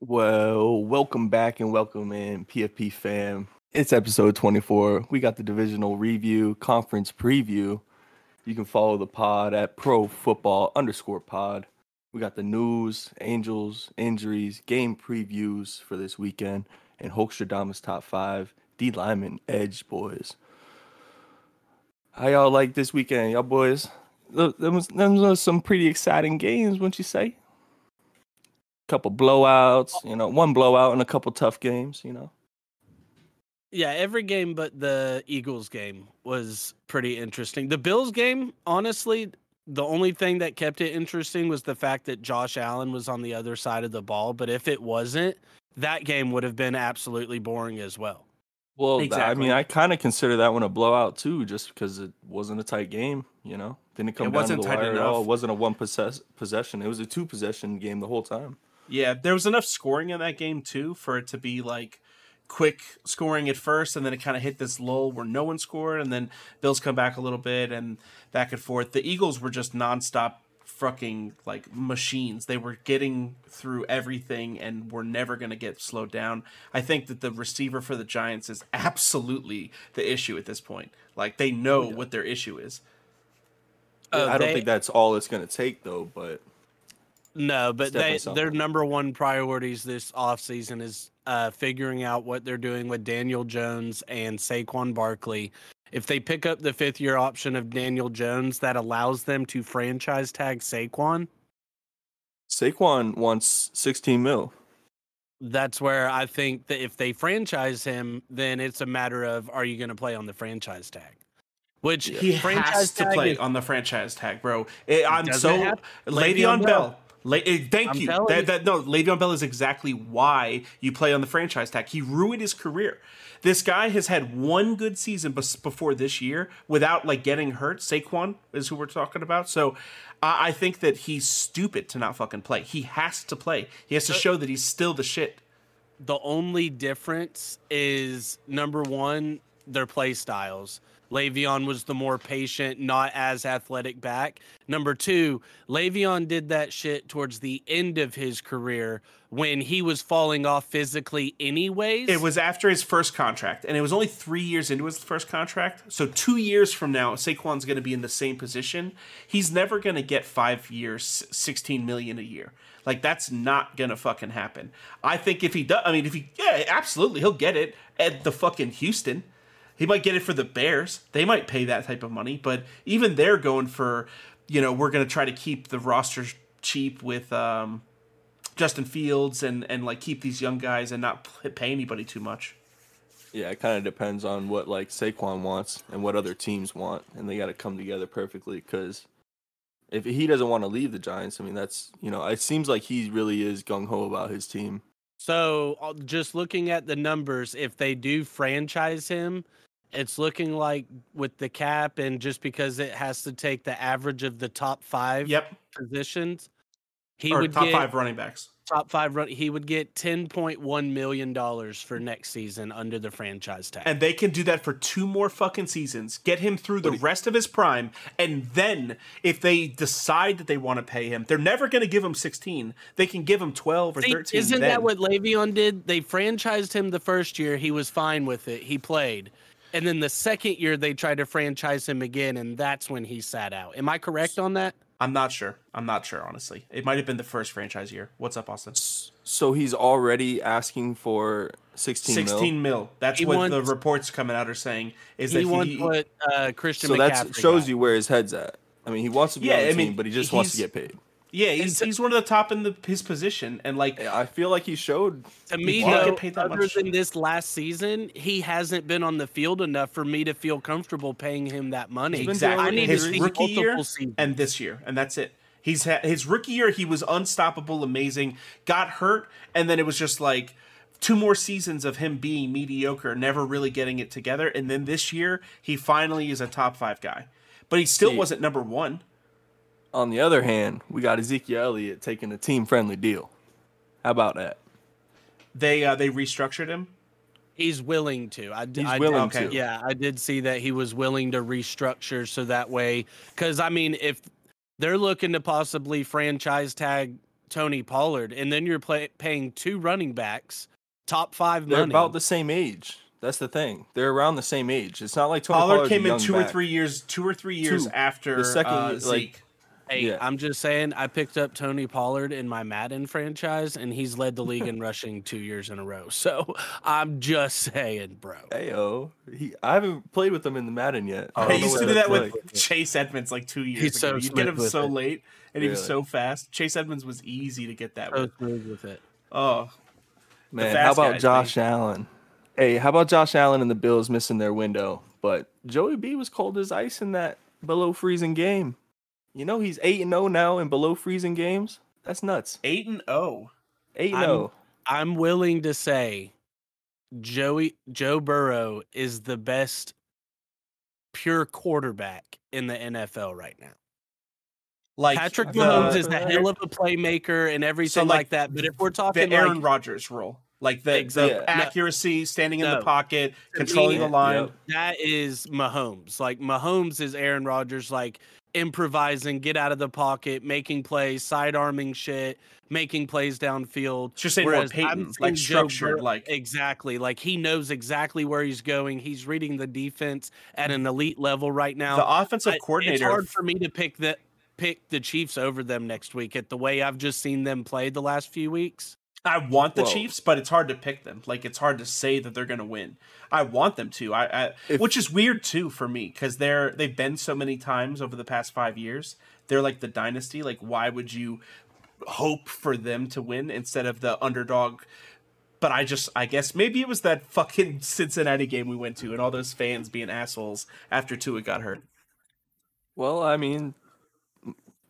Well, welcome back and welcome in PFP fam. It's episode 24. We got the divisional review, conference preview. You can follow the pod at pro football underscore pod. We got the news, Angels, injuries, game previews for this weekend, and Hulkstradomus top five, D lineman, Edge boys. How y'all like this weekend, y'all boys? There was, was some pretty exciting games, wouldn't you say? A couple blowouts, you know, one blowout and a couple tough games, you know. Yeah, every game but the Eagles game was pretty interesting. The Bills game, honestly, the only thing that kept it interesting was the fact that Josh Allen was on the other side of the ball. But if it wasn't, that game would have been absolutely boring as well. Well, exactly. I mean, I kind of consider that one a blowout too, just because it wasn't a tight game. You know, didn't come it down to the wire enough. at all. It wasn't a one possess- possession. It was a two possession game the whole time. Yeah, there was enough scoring in that game too for it to be like quick scoring at first, and then it kind of hit this lull where no one scored, and then Bills come back a little bit and back and forth. The Eagles were just nonstop fucking like machines. They were getting through everything and were never going to get slowed down. I think that the receiver for the Giants is absolutely the issue at this point. Like they know yeah. what their issue is. Uh, I don't they, think that's all it's going to take though, but no, but they their number one priorities this offseason is uh, figuring out what they're doing with Daniel Jones and Saquon Barkley. If they pick up the fifth year option of Daniel Jones, that allows them to franchise tag Saquon. Saquon wants 16 mil. That's where I think that if they franchise him, then it's a matter of are you going to play on the franchise tag? Which he has to play is, on the franchise tag, bro. It, I'm so lady Le'Veon Bell. Le- eh, thank I'm you. That, that, no, Le'Veon Bell is exactly why you play on the franchise tag. He ruined his career. This guy has had one good season before this year without like getting hurt. Saquon is who we're talking about. So I think that he's stupid to not fucking play. He has to play. He has to show that he's still the shit. The only difference is number one, their play styles. Le'Veon was the more patient, not as athletic back. Number two, Le'Veon did that shit towards the end of his career when he was falling off physically anyways. It was after his first contract, and it was only three years into his first contract. So two years from now, Saquon's going to be in the same position. He's never going to get five years, sixteen million a year. Like that's not gonna fucking happen. I think if he does, I mean, if he, yeah, absolutely, he'll get it at the fucking Houston. He might get it for the Bears. They might pay that type of money, but even they're going for, you know, we're going to try to keep the roster cheap with um, Justin Fields and and like keep these young guys and not pay anybody too much. Yeah, it kind of depends on what like Saquon wants and what other teams want, and they got to come together perfectly. Because if he doesn't want to leave the Giants, I mean, that's you know, it seems like he really is gung ho about his team. So, uh, just looking at the numbers, if they do franchise him, it's looking like with the cap and just because it has to take the average of the top five yep. positions, he or would top get five running backs. Top five run. He would get ten point one million dollars for next season under the franchise tag, and they can do that for two more fucking seasons. Get him through the rest of his prime, and then if they decide that they want to pay him, they're never going to give him sixteen. They can give him twelve or See, thirteen. Isn't then. that what Le'Veon did? They franchised him the first year. He was fine with it. He played. And then the second year they tried to franchise him again, and that's when he sat out. Am I correct on that? I'm not sure. I'm not sure, honestly. It might have been the first franchise year. What's up, Austin? So he's already asking for 16 16 mil. mil. That's he what wants, the reports coming out are saying. Is he that wants he, what uh, Christian so that shows got. you where his head's at. I mean, he wants to be yeah, on the I mean, team, but he just wants to get paid. Yeah, he's, he's one of the top in the, his position, and like I feel like he showed. To me, though, other much. than this last season, he hasn't been on the field enough for me to feel comfortable paying him that money. Exactly. I need his rookie year seasons. and this year, and that's it. He's had his rookie year. He was unstoppable, amazing. Got hurt, and then it was just like two more seasons of him being mediocre, never really getting it together. And then this year, he finally is a top five guy, but he still See, wasn't number one. On the other hand, we got Ezekiel Elliott taking a team friendly deal. How about that? They uh, they restructured him. He's willing to. I, d- He's I- willing okay. to. Yeah, I did see that he was willing to restructure so that way. Because I mean, if they're looking to possibly franchise tag Tony Pollard, and then you're play, paying two running backs, top five They're money. about the same age. That's the thing. They're around the same age. It's not like Tony Pollard Pollard's a came in young two or three years, two or three years Two. after The second, uh, like- Zeke. Hey, Yeah. I'm just saying, I picked up Tony Pollard in my Madden franchise, and he's led the league in rushing two years in a row. So I'm just saying, bro. Ayo, he. I haven't played with him in the Madden yet. I I don't used to do that that's with like. Chase Edmonds like two years He's ago. so you smooth get him so it. late, and he was so fast. Chase Edmonds was easy to get that So with. smooth with it. Oh, Man, how about guys, Josh Allen? Hey, how about Josh Allen and the Bills missing their window? But Joey B was cold as ice in that below freezing game. You know he's eight and zero now in below freezing games. That's nuts. eight and oh. Eight and I'm- zero. I'm willing to say Joey Joe Burrow is the best pure quarterback in the NFL right now. Like Patrick the, Mahomes is the- hell of a playmaker and everything like, like, that. But if we're the talking Aaron like Rodgers role, like the, Exactly. the Yeah. accuracy, standing in the pocket, controlling me- the line. Yep. that is Mahomes. Like Mahomes is Aaron Rodgers, like improvising, get out of the pocket, making plays, side arming shit, making plays downfield. It's just saying more Whereas Peyton, like structured, like Exactly. Like he knows exactly where he's going. He's reading the defense at an elite level right now. the offensive coordinator. It's hard for me to pick the pick the Chiefs over them next week at the way I've just seen them play the last few weeks. I want the Whoa. Chiefs, but it's hard to pick them. Like it's hard to say that they're going to win. I want them to. I, I If- which is weird too for me because they're they've been so many times over the past five years. They're like the dynasty. Like why would you hope for them to win instead of the underdog? But I just I guess maybe it was that fucking Cincinnati game we went to and all those fans being assholes after Tua got hurt. Well, I mean,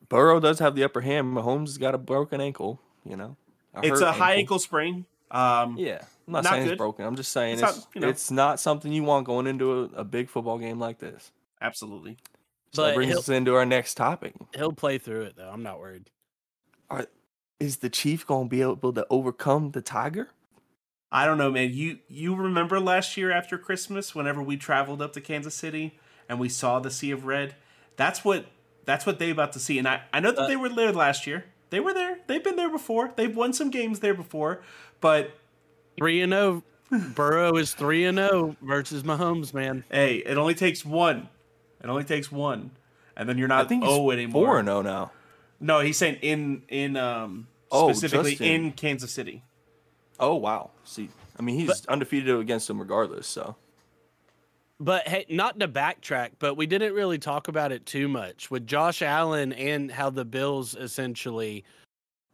Burrow does have the upper hand. Mahomes got a broken ankle. You know, It's hurt a high ankle sprain. Um, Yeah, I'm not, Not saying good. it's broken. I'm just saying It's it's not, you know. it's not something you want going into a, a big football game like this. Absolutely. So that brings us into our next topic. He'll play through it though. I'm not worried. Is the Chief going to be able to overcome the Tiger? I don't know, man. You you remember last year after Christmas, whenever we traveled up to Kansas City and we saw the Sea of Red? That's what that's what they about to see. And I, I know that Uh, they were there last year. They were there. They've been there before. They've won some games there before. But Three and zero. Burrow is three and zero versus Mahomes, man. hey, it only takes one. It only takes one. And then you're I not think he's oh anymore. four and zero now. No, he's saying in in um Oh, specifically just in- in Kansas City. Oh wow! See, I mean he's But- undefeated against them regardless. So But hey, not to backtrack, but we didn't really talk about it too much with Josh Allen and how the Bills essentially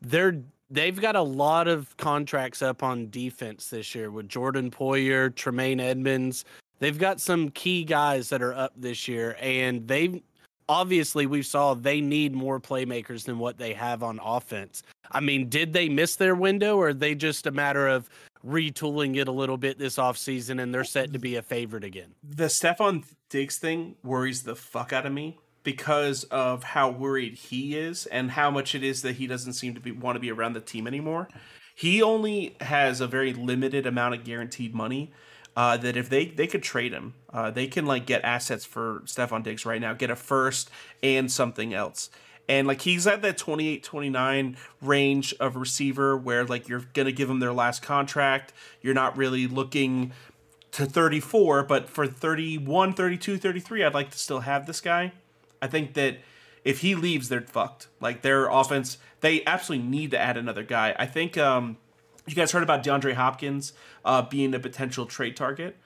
they're they've got a lot of contracts up on defense this year with Jordan Poyer, Tremaine Edmunds. They've got some key guys that are up this year, and they obviously we saw they need more playmakers than what they have on offense. I mean, did they miss their window, or are they just a matter of retooling it a little bit this offseason and they're set to be a favorite again? the Stefon Diggs thing worries the fuck out of me because of how worried he is and how much it is that he doesn't seem to be want to be around the team anymore. He only has a very limited amount of guaranteed money. Uh, that if they they could trade him, uh, they can like get assets for Stefon Diggs right now, get a first and something else. And like he's at that 28 29 range of receiver where like you're going to give him their last contract. You're not really looking to 34, but for 31, 32, 33, I'd like to still have this guy. I think that if he leaves, they're fucked. Like their offense, they absolutely need to add another guy. I think um, you guys heard about DeAndre Hopkins uh, being a potential trade target.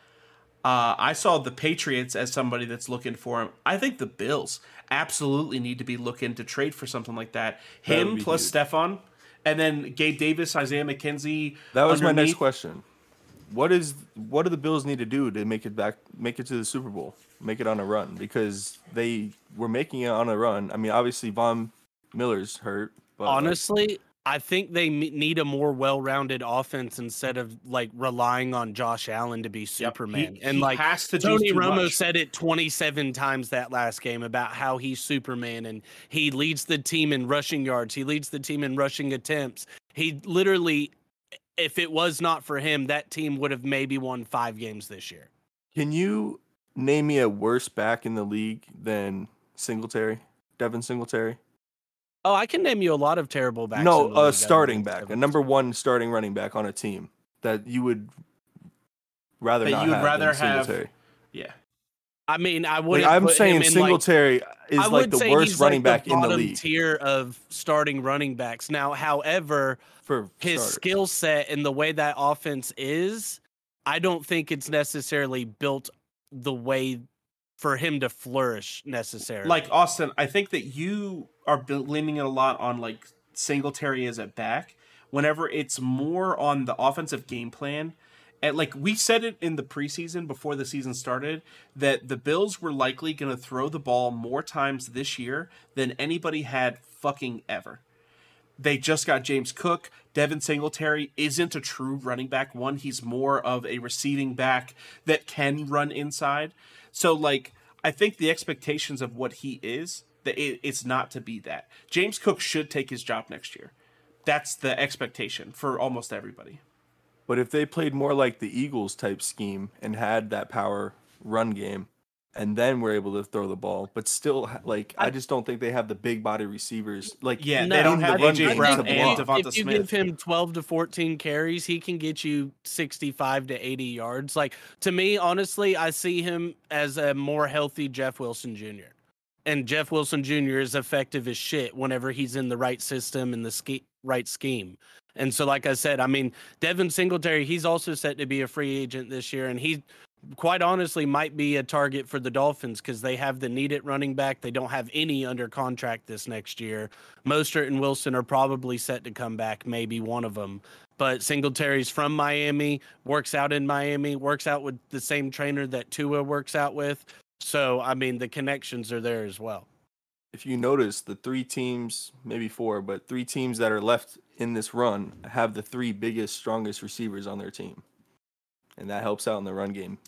Uh, I saw the Patriots as somebody that's looking for him. I think the Bills absolutely need to be looking to trade for something like that. That Him be plus huge. Stefon, and then Gabe Davis, Isaiah McKenzie. that was my next question. What is what do the Bills need to do to make it back, make it to the Super Bowl, make it on a run? Because they were making it on a run. I mean, obviously Von Miller's hurt, but like, Honestly, I think they m- need a more well-rounded offense instead of like relying on Josh Allen to be Yep, Superman. he- and he like has to Tony Romo much. said it 27 times that last game about how he's Superman and he leads the team in rushing yards. He leads the team in rushing attempts. He literally if it was not for him, that team would have maybe won five games this year. Can you name me a worse back in the league than Singletary, Devin Singletary? Oh, I can name you a lot of terrible backs. no, a league, starting back, a number one starting running back on a team that you would rather That not you would have rather than have- Singletary. Yeah. I mean, I Like, would. I'm saying Singletary is like the worst he's running like back in the league Tier of starting running backs. Now, however, for his skill set and the way that offense is, I don't think it's necessarily built the way for him to flourish necessarily. Like Austin, I think that you are leaning a lot on like Singletary as a back. Whenever it's more on the offensive game plan, and like we said it in the preseason before the season started, that the Bills were likely going to throw the ball more times this year than anybody had fucking ever. They just got James Cook. Devin Singletary isn't a true running back one. He's more of a receiving back that can run inside. So, like, I think the expectations of what he is, that it, it's not to be that. James Cook should take his job next year. That's the expectation for almost everybody. But if they played more like the Eagles type scheme and had that power run game, and then we're able to throw the ball, but still, like I, I- just don't think they have the big body receivers. Like Yeah, No, they don't have AJ Brown and block. Devonta if you Smith. give him 12 to 14 carries, he can get you 65 to 80 yards. Like to me, honestly, I see him as a more healthy Jeff Wilson Jr. And Jeff Wilson Jr. is effective as shit whenever he's in the right system and the ske- right scheme. And so, like I said, I mean, Devin Singletary, he's also set to be a free agent this year, and he quite honestly might be a target for the Dolphins because they have the needed running back. They don't have any under contract this next year. Mostert and Wilson are probably set to come back, maybe one of them. But Singletary's from Miami, works out in Miami, works out with the same trainer that Tua works out with. So, I mean, the connections are there as well. if you notice, the three teams, maybe four, but three teams that are left in this run have the three biggest, strongest receivers on their team, and that helps out in the run game.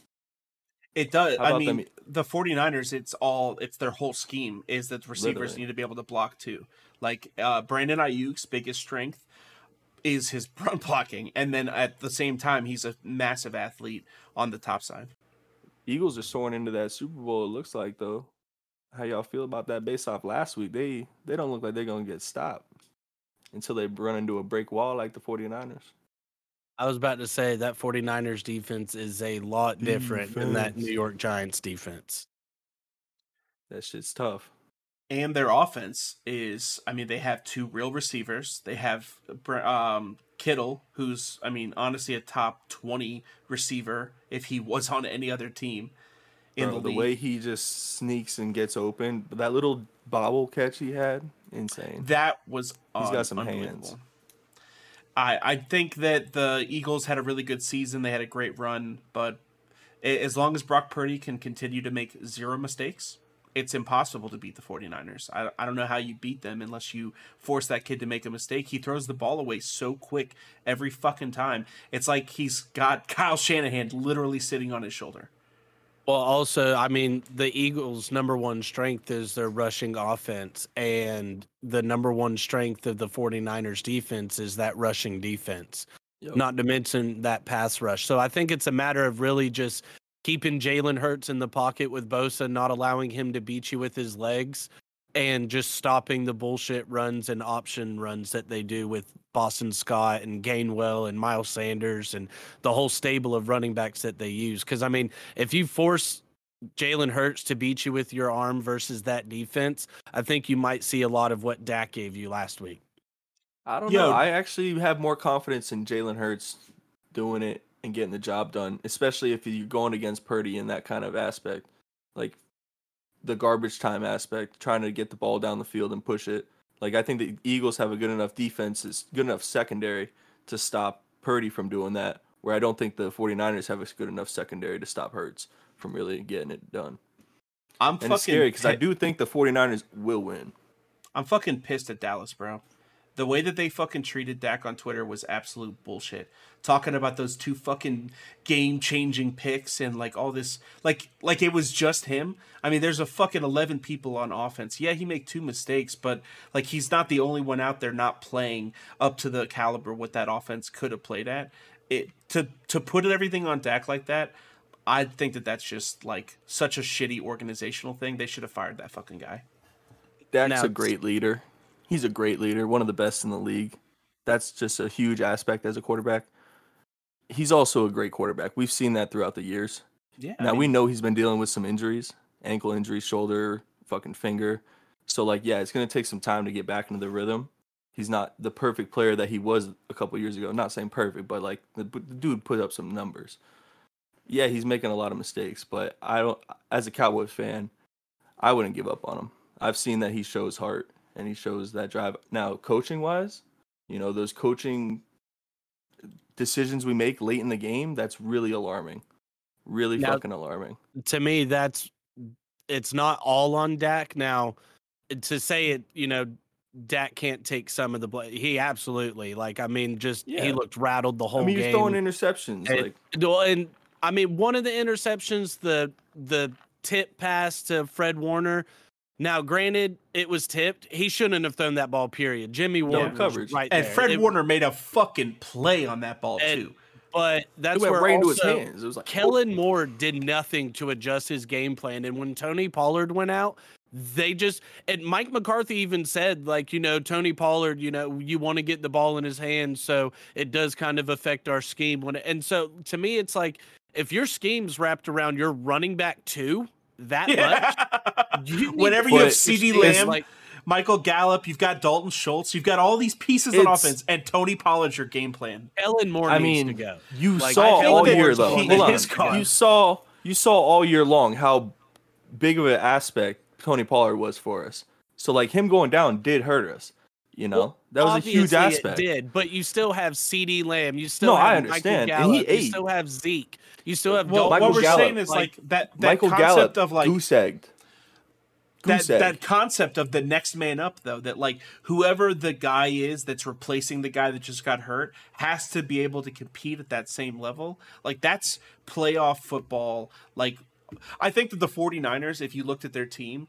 It does. I mean, them- the 49ers, it's all, it's their whole scheme is that the receivers Literally. need to be able to block too. Like uh, Brandon Aiyuk's biggest strength is his run blocking. And then at the same time, he's a massive athlete on the top side. Eagles are soaring into that Super Bowl. It looks like though. How y'all feel about that? Based off last week, they they don't look like they're gonna get stopped until they run into a break wall like the 49ers. I was about to say that 49ers defense is a lot different than that New York Giants defense. That shit's tough. And their offense is, I mean, they have two real receivers. They have Br- um, Kittle, who's, I mean, honestly a top 20 receiver if he was on any other team in Bro, the the way he just sneaks and gets open, but that little bobble catch he had, insane. That was He's got some unbelievable. hands. I I think that the Eagles had a really good season. They had a great run, but as long as Brock Purdy can continue to make zero mistakes, it's impossible to beat the 49ers. I, I don't know how you beat them unless you force that kid to make a mistake. He throws the ball away so quick every fucking time. It's like he's got Kyle Shanahan literally sitting on his shoulder. Well, also, I mean, the Eagles' number one strength is their rushing offense, and the number one strength of the 49ers defense is that rushing defense, Yep. not to mention that pass rush. So I think it's a matter of really just keeping Jalen Hurts in the pocket with Bosa, not allowing him to beat you with his legs, and just stopping the bullshit runs and option runs that they do with Boston Scott and Gainwell and Miles Sanders and the whole stable of running backs that they use. Because, I mean, if you force Jalen Hurts to beat you with your arm versus that defense, I think you might see a lot of what Dak gave you last week. I don't Yo. know. I actually have more confidence in Jalen Hurts doing it and getting the job done, especially if you're going against Purdy in that kind of aspect, like the garbage time aspect, trying to get the ball down the field and push it. Like I think the Eagles have a good enough defense, it's good enough secondary to stop Purdy from doing that. Where I don't think the 49ers have a good enough secondary to stop Hurts from really getting it done. I'm And fucking it's scary because I do think the 49ers will win. I'm fucking pissed at Dallas, bro. The way that they fucking treated Dak on Twitter was absolute bullshit. Talking about those two fucking game changing picks and like all this like like it was just him. I mean, there's a fucking eleven people on offense. Yeah, he made two mistakes, but like he's not the only one out there not playing up to the caliber what that offense could have played at. It to to put everything on Dak like that, I think that that's just like such a shitty organizational thing. They should have fired that fucking guy. Dak's Now, a great leader. He's a great leader, one of the best in the league. That's just a huge aspect as a quarterback. He's also a great quarterback. We've seen that throughout the years. Yeah. now we know he's been dealing with some injuries, ankle injury, shoulder, fucking finger. So like, yeah, it's gonna take some time to get back into the rhythm. He's not the perfect player that he was a couple years ago. Not saying perfect, but like the, the dude put up some numbers. Yeah, he's making a lot of mistakes, but I don't. As a Cowboys fan, I wouldn't give up on him. I've seen that he shows heart and he shows that drive. Now, coaching wise, you know, those coaching decisions we make late in the game, that's really alarming. Really Now- fucking alarming. to me that's it's not all on Dak now to say it you know Dak can't take some of the blame he absolutely like I mean just Yeah. he looked rattled the whole I mean, game throwing interceptions. And- like, Well, and I mean one of the interceptions the the tip pass to Fred Warner now granted it was tipped he shouldn't have thrown that ball period Jimmy Warner was coverage. right and there. Fred It- Warner made a fucking play on that ball And- too. but that's it went where right into also, his hands. It was like, Kellen Moore did nothing to adjust his game plan. And when Tony Pollard went out, they just and Mike McCarthy even said, like, you know, Tony Pollard, you know, you want to get the ball in his hands, so it does kind of affect our scheme. When and so to me, it's like if your scheme's wrapped around your running back two that much, you Whenever you have CeeDee Lamb, like Michael Gallup, you've got Dalton Schultz, you've got all these pieces on offense, and Tony Pollard's your game plan. Kellen Moore I needs mean, to go. you Like, saw all year though. Hold on. You saw you saw all year long how big of an aspect Tony Pollard was for us. So like him going down did hurt us. You know Well, that was a huge aspect. It did, but you still have CeeDee Lamb. You still No, I have understand, Michael and he Gallup, You still have Zeke. You still have Well, Dalton what we're Gallup, saying is like, like, that that Michael concept Gallup of like goose egged. That egg. that concept of the next man up though that like whoever the guy is that's replacing the guy that just got hurt has to be able to compete at that same level. Like that's playoff football. Like i think that the 49ers if you looked at their team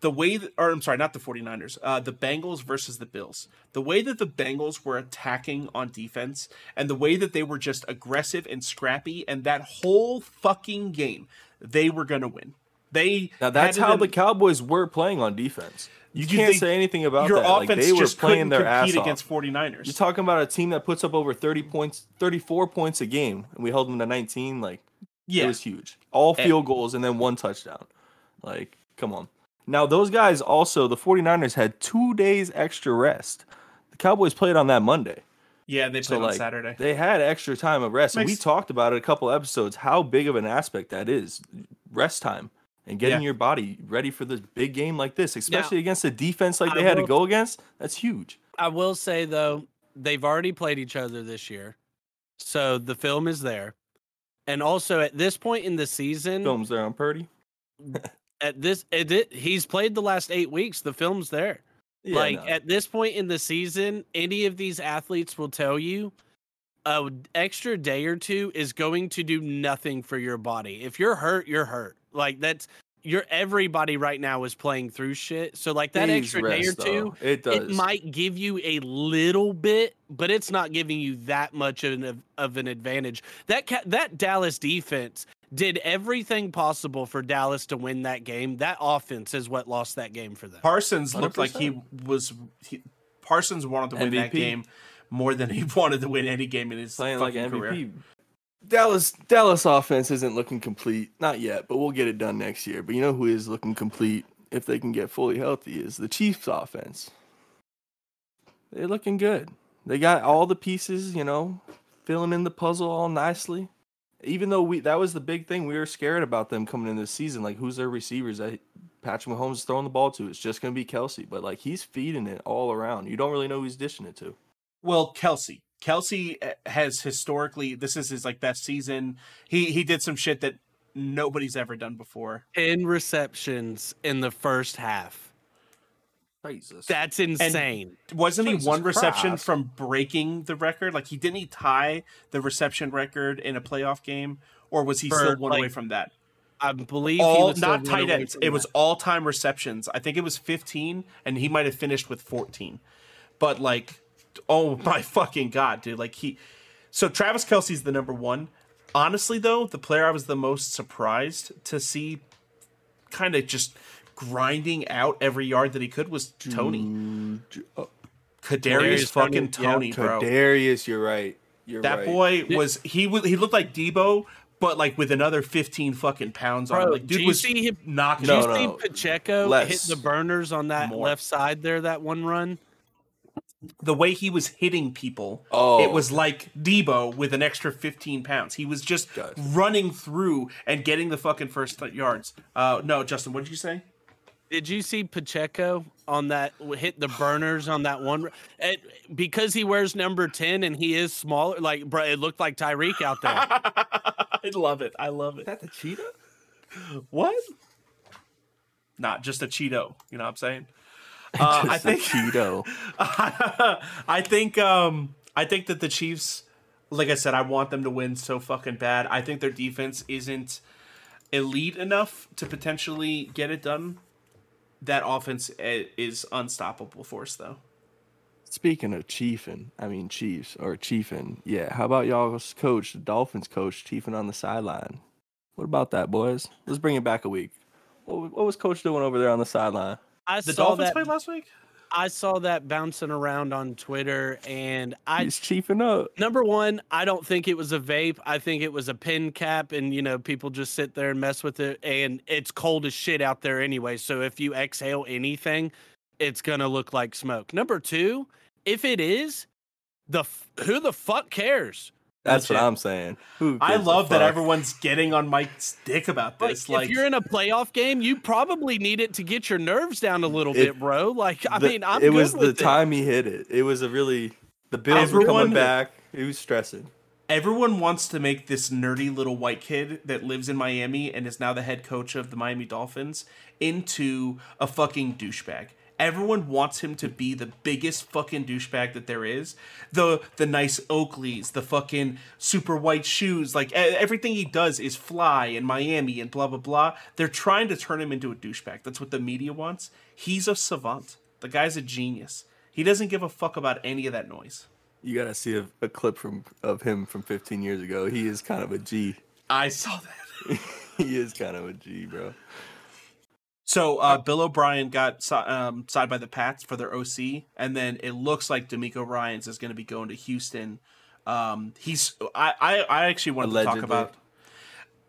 the way that, or i'm sorry not the 49ers uh, the bengals versus the bills. The way that the bengals were attacking on defense and the way that they were just aggressive and scrappy and that whole fucking game they were going to win they Now that's how the Cowboys were playing on defense. You, You can't think say anything about your that. Like offense they were playing their ass off. against 49ers. You're talking about a team that puts up over 30 points, 34 points a game, and we held them to 19. Like yeah, it was huge. All And- field goals and then one touchdown. Like, come on. Now those guys also, the 49ers had two days extra rest. The Cowboys played on that Monday. yeah, they So played like on Saturday. they had extra time of rest. and we talked about it a couple episodes how big of an aspect that is. Rest time and getting Yeah. your body ready for this big game like this, especially against a defense like I they had to go against. That's huge. I will say though, they've already played each other this year, so the film is there. And also at this point in the season, Films there on Purdy. at this, it, it, he's played the last eight weeks. The film's there. Yeah, like no. at this point in the season, any of these athletes will tell you a extra day or two is going to do nothing for your body. If you're hurt, you're hurt. Like that's you're everybody right now is playing through shit. So like that Days extra day or rest, two, though. It does. it might give you a little bit, but it's not giving you that much of an, of an advantage. That ca- that Dallas defense did everything possible for Dallas to win that game. That offense is what lost that game for them. Parsons looked like he was. He, Parsons wanted to win that game more than he wanted to win any game in his playing like MVP. career. Dallas Dallas offense isn't looking complete, not yet, but we'll get it done next year. But you know who is looking complete if they can get fully healthy is the Chiefs offense. They're looking good. They got all the pieces, you know, filling in the puzzle all nicely. Even though we that was the big thing, we were scared about them coming in this season. Like who's their receivers that Patrick Mahomes is throwing the ball to? It's just gonna be Kelce, but like he's feeding it all around. You don't really know who he's dishing it to. Well, Kelce. Kelce uh, has historically. This is his like best season. He he did some shit that nobody's ever done before. 10 receptions in the first half. Jesus. That's insane. Wasn't he one reception Christ. from breaking the record? Like he didn't he tie the reception record in a playoff game, or was he For, still one like, away from that? I believe he All was not one tight ends. from It was all time receptions. I think it was 15, and he might have finished with 14. But like, oh my fucking god, dude! Like he. So Travis Kelce's the number one. Honestly, though, the player I was the most surprised to see, kind of just grinding out every yard that he could was Toney. Mm, J- oh, Kadarius Kadarius fucking Toney, yeah. Toney, bro. Kadarius, you're right. You're That right. boy was he was he looked like Debo, but like with another fifteen fucking pounds on him. Bro, Like do dude you was see him- knocking. Did No, you no. see Pacheco Less. hit the burners on that More. left side there that one run? The way he was hitting people, Oh. it was like Debo with an extra 15 pounds. He was just Gotcha. running through and getting the fucking first yards. Uh, no, Justin, what did you say? Did you see Pacheco on that hit the burners on that one? It, because he wears number ten and he is smaller, like bro, it looked like Tyreek out there. I love it. I love Is it. that the cheetah? What? Not just a Cheeto. You know what I'm saying? Uh, I think Cheeto. I think um I think that the Chiefs like I said I want them to win so fucking bad. I think their defense isn't elite enough to potentially get it done. That offense eh, is unstoppable force, though. Speaking of chiefing, I mean Chiefs or chiefing. Yeah, how about y'all's coach, the Dolphins coach, chiefing on the sideline? What about that, boys? Let's bring it back a week. What, what was coach doing over there on the sideline? I The saw Dolphins that. played last week? I saw that bouncing around on Twitter, and I He's chiefing up. number one, I don't think it was a vape. I think it was a pin cap, and you know, people just sit there and mess with it. And it's cold as shit out there anyway. So if you exhale anything, it's gonna look like smoke. Number two, if it is, the f- who the fuck cares? That's, That's what. I'm saying. I love that everyone's getting on Mike's dick about this. Like, this. if you're in a playoff game, you probably need it to get your nerves down a little It- bit, bro. Like, I The- mean, I'm it good was the it. time he hit it. It was a really the Bills were Everyone- coming back. He was stressing. everyone wants to make this nerdy little white kid that lives in Miami and is now the head coach of the Miami Dolphins into a fucking douchebag. Everyone wants him to be the biggest fucking douchebag that there is. The the nice Oakleys, the fucking super white shoes, like everything he does is fly in Miami and blah blah blah. They're trying to turn him into a douchebag. That's what the media wants. He's a savant. The guy's a genius. He doesn't give a fuck about any of that noise. You gotta see a, a clip from of him from 15 years ago. He is kind of a G. I saw that. he is kind of a G, bro. So uh, Bill O'Brien got si- um, signed by the Pats for their OC, and then it looks like DeMeco Ryans is going to be going to Houston. Um, he's I, I I actually wanted to talk about.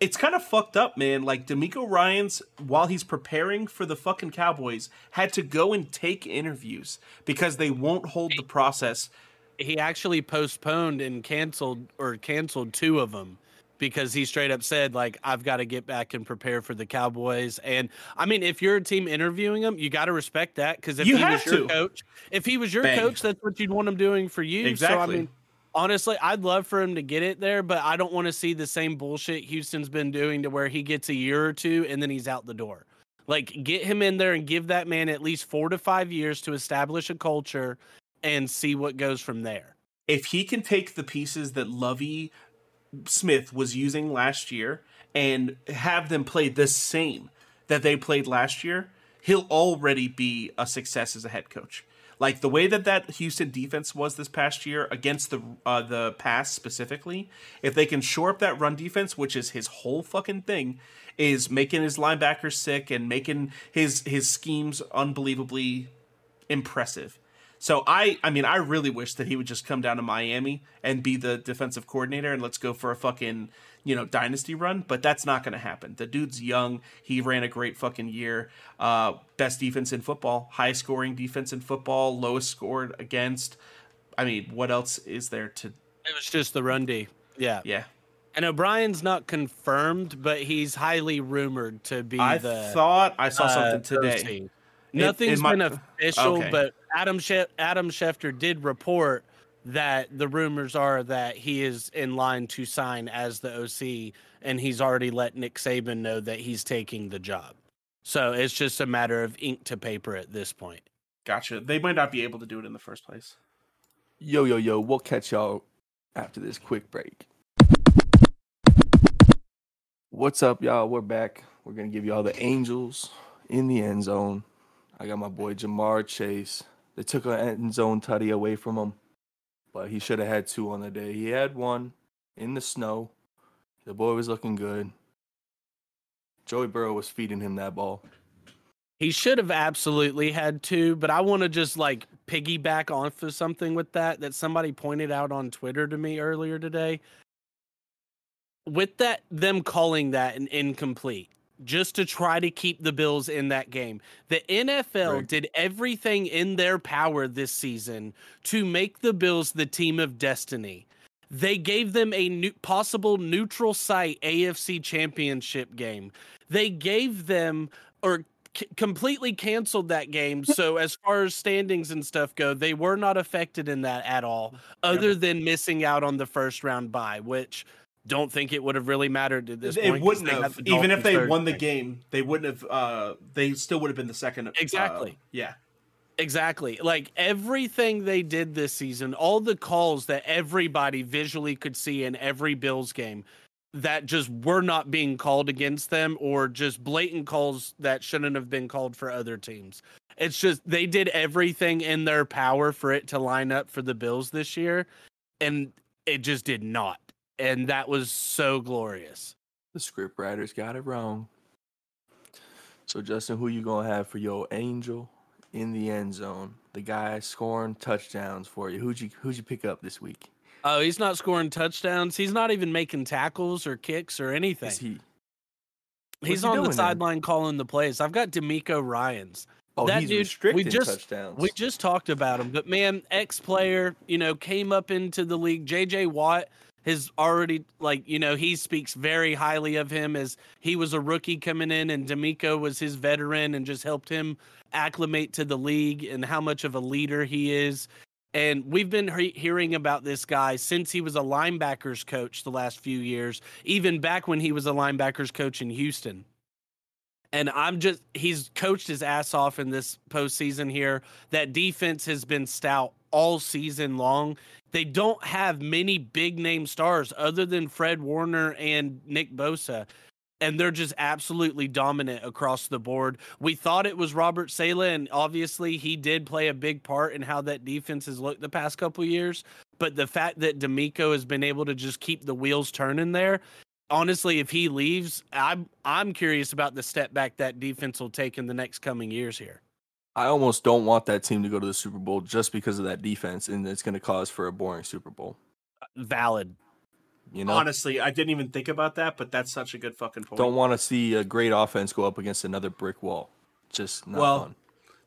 It's kind of fucked up, man. Like DeMeco Ryans, while he's preparing for the fucking Cowboys, had to go and take interviews because they won't hold the process. he actually postponed and canceled or canceled two of them because he straight up said like I've got to get back and prepare for the Cowboys. And I mean, if you're a team interviewing him, you got to respect that because if You he was have your to. coach, if he was your Bang. coach, that's what you'd want him doing for you. So I Exactly. mean, honestly, I'd love for him to get it there, but I don't want to see the same bullshit Houston's been doing to where he gets a year or two and then he's out the door. Like get him in there and give that man at least four to five years to establish a culture and see what goes from there. if he can take the pieces that Lovie Smith was using last year and have them play the same that they played last year, he'll already be a success as a head coach. Like the way that that Houston defense was this past year against the uh, the pass specifically, if they can shore up that run defense, which is his whole fucking thing, is making his linebackers sick and making his his schemes unbelievably impressive. So I I mean I really wish that he would just come down to Miami and be the defensive coordinator and let's go for a fucking, you know, dynasty run, but that's not going to happen. The dude's young. He ran a great fucking year. Uh best defense in football, high scoring defense in football, lowest scored against. I mean, what else is there to It was just the run D. Yeah. yeah. And O'Brien's not confirmed, but he's highly rumored to be I the thought I saw uh, something today. OC. Nothing's it might- been official, okay. but Adam She- Adam Schefter did report that the rumors are that he is in line to sign as the OC, and he's already let Nick Saban know that he's taking the job. So it's just a matter of ink to paper at this point. Gotcha. They might not be able to do it in the first place. Yo, yo, yo, we'll catch y'all after this quick break. What's up, y'all? We're back. We're going to give y'all the Angels in the end zone. I got my boy Ja'Marr Chase. They took an end zone tutty away from him, but he should have had two on the day. He had one in the snow. The boy was looking good. Joey Burrow was feeding him that ball. He should have absolutely had two, but I want to just like piggyback off of something with that that somebody pointed out on Twitter to me earlier today. With that, them calling that an incomplete just to try to keep the Bills in that game. The NFL right. did everything in their power this season to make the Bills the team of destiny. They gave them a new, possible neutral site AFC championship game. They gave them or c- completely canceled that game. So as far as standings and stuff go, they were not affected in that at all, other than missing out on the first round bye, which don't think it would have really mattered at this it point. wouldn't have. Even if they won the game, they wouldn't have. Uh, they still would have been the second. Uh, exactly. Uh, yeah. Exactly. Like everything they did this season, all the calls that everybody visually could see in every Bills game that just were not being called against them or just blatant calls that shouldn't have been called for other teams. It's just they did everything in their power for it to line up for the Bills this year and it just did not. And that was so glorious. The script writers got it wrong. So Justin, who you going to have for your angel in the end zone, the guy scoring touchdowns for you. Who'd you who'd you pick up this week? Oh, he's not scoring touchdowns. He's not even making tackles or kicks or anything. Is he? He's he on the sideline calling the plays. I've got DeMeco Ryans. Oh, that he's dude, restricted we just, touchdowns. We just talked about him, but man, ex player, you know, came up into the league. JJ Watt has already like you know he speaks very highly of him as he was a rookie coming in and DeMeco was his veteran and just helped him acclimate to the league and how much of a leader he is. And we've been he- hearing about this guy since he was a linebackers coach the last few years, even back when he was a linebackers coach in Houston. And I'm just, he's coached his ass off in this postseason here. That defense has been stout all season long. They don't have many big name stars other than Fred Warner and Nick Bosa and they're just absolutely dominant across the board. We thought it was Robert Saleh, and obviously he did play a big part in how that defense has looked the past couple years. But the fact that DeMeco has been able to just keep the wheels turning there, honestly, if he leaves, I'm I'm curious about the step back that defense will take in the next coming years here. I almost don't want that team to go to the Super Bowl just because of that defense, and it's going to cause for a boring Super Bowl. Valid. You know, honestly, I didn't even think about that, but that's such a good fucking point. Don't want to see a great offense go up against another brick wall. Just not well, fun.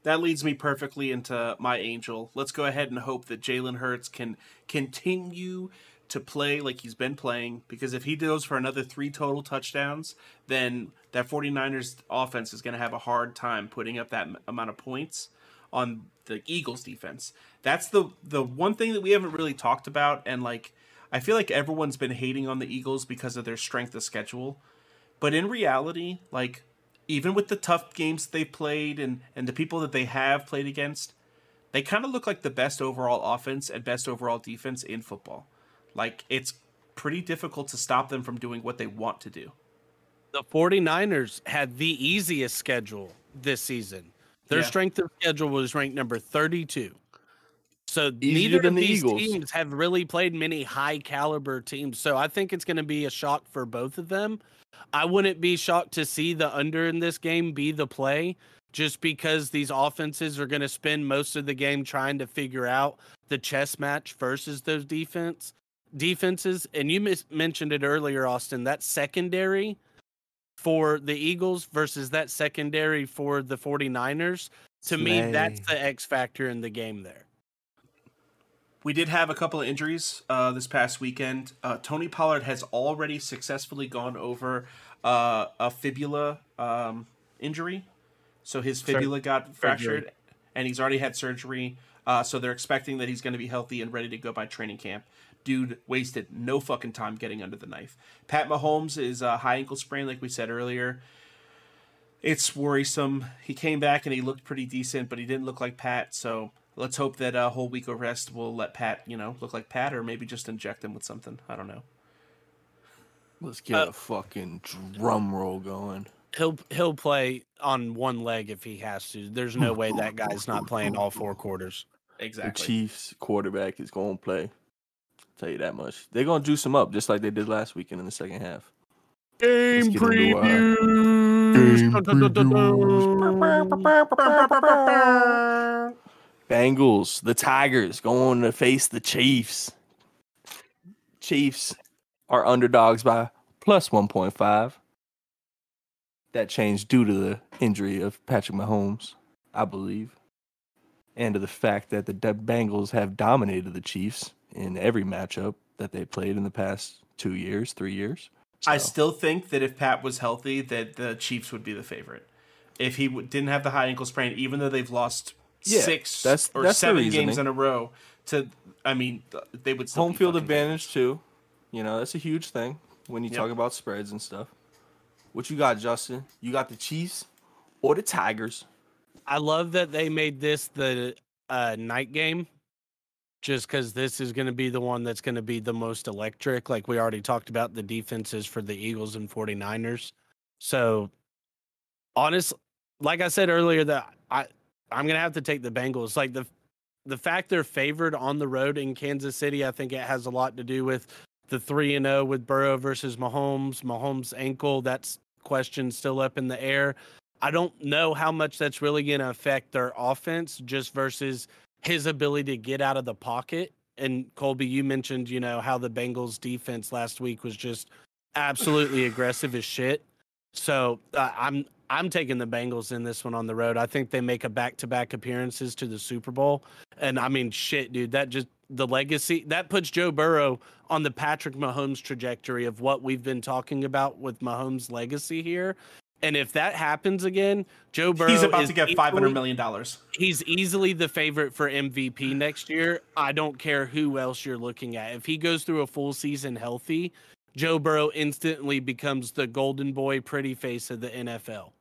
That leads me perfectly into my angel. Let's go ahead and hope that Jalen Hurts can continue to play like he's been playing because if he goes for another three total touchdowns, then that 49ers offense is going to have a hard time putting up that amount of points on the Eagles defense. That's the the one thing that we haven't really talked about and like I feel like everyone's been hating on the Eagles because of their strength of schedule. But in reality, like even with the tough games they've played and and the people that they have played against, they kind of look like the best overall offense and best overall defense in football. Like it's pretty difficult to stop them from doing what they want to do. The 49ers had the easiest schedule this season. Their yeah. strength of schedule was ranked number 32. So Easier neither of these Eagles. teams have really played many high caliber teams. So I think it's going to be a shock for both of them. I wouldn't be shocked to see the under in this game be the play just because these offenses are going to spend most of the game trying to figure out the chess match versus those defense defenses and you mis- mentioned it earlier Austin that secondary for the Eagles versus that secondary for the 49ers to Slay. me that's the X factor in the game there we did have a couple of injuries uh, this past weekend. Uh, Tony Pollard has already successfully gone over uh, a fibula um, injury. So his fibula got fractured, surgery. and he's already had surgery. Uh, so they're expecting that he's going to be healthy and ready to go by training camp. Dude wasted no fucking time getting under the knife. Pat Mahomes is a high ankle sprain, like we said earlier it's worrisome. He came back and he looked pretty decent, but he didn't look like Pat. So let's hope that a whole week of rest will let Pat, you know, look like Pat, or maybe just inject him with something. I don't know. Let's get Uh, a fucking drum roll going. He'll he'll play on one leg if he has to. There's no way that guy's not playing all four quarters. Exactly. The Exactly. Chiefs quarterback is going to play. Tell you that much. They're going to juice them up just like they did last weekend in the second half. Game preview. Bengals, the Tigers going to face the Chiefs. Chiefs are underdogs by plus 1.5. That changed due to the injury of Patrick Mahomes, I believe, and to the fact that the De- Bengals have dominated the Chiefs in every matchup that they played in the past two years, three years. I still think that if Pat was healthy, that the Chiefs would be the favorite. If he w- didn't have the high ankle sprain, even though they've lost Yeah, six that's- or that's seven games in a row, to I mean, they would still home be field fucking advantage too. You know, that's a huge thing when you Yep. talk about spreads and stuff. What you got, Justin? You got the Chiefs or the Tigers? I love that they made this the uh, night game, just because this is going to be the one that's going to be the most electric. Like we already talked about the defenses for the Eagles and 49ers. So, honest, like I said earlier, that I I'm going to have to take the Bengals. Like the the fact they're favored on the road in Kansas City, I think it has a lot to do with the three and zero with Burrow versus Mahomes. Mahomes' ankle, that's question still up in the air. I don't know how much that's really going to affect their offense just versus his ability to get out of the pocket. And Colby, you mentioned, you know, how the Bengals defense last week was just absolutely aggressive as shit. So uh, I'm I'm taking the Bengals in this one on the road. I think they make a back-to-back appearances to the Super Bowl, and I mean, shit, dude, that just the legacy that puts Joe Burrow on the Patrick Mahomes trajectory of what we've been talking about with Mahomes' legacy here. And if that happens again, Joe Burrow He's about is to get five hundred million dollars. He's easily the favorite for MVP next year. I don't care who else you're looking at. If he goes through a full season healthy, Joe Burrow instantly becomes the golden boy pretty face of the NFL.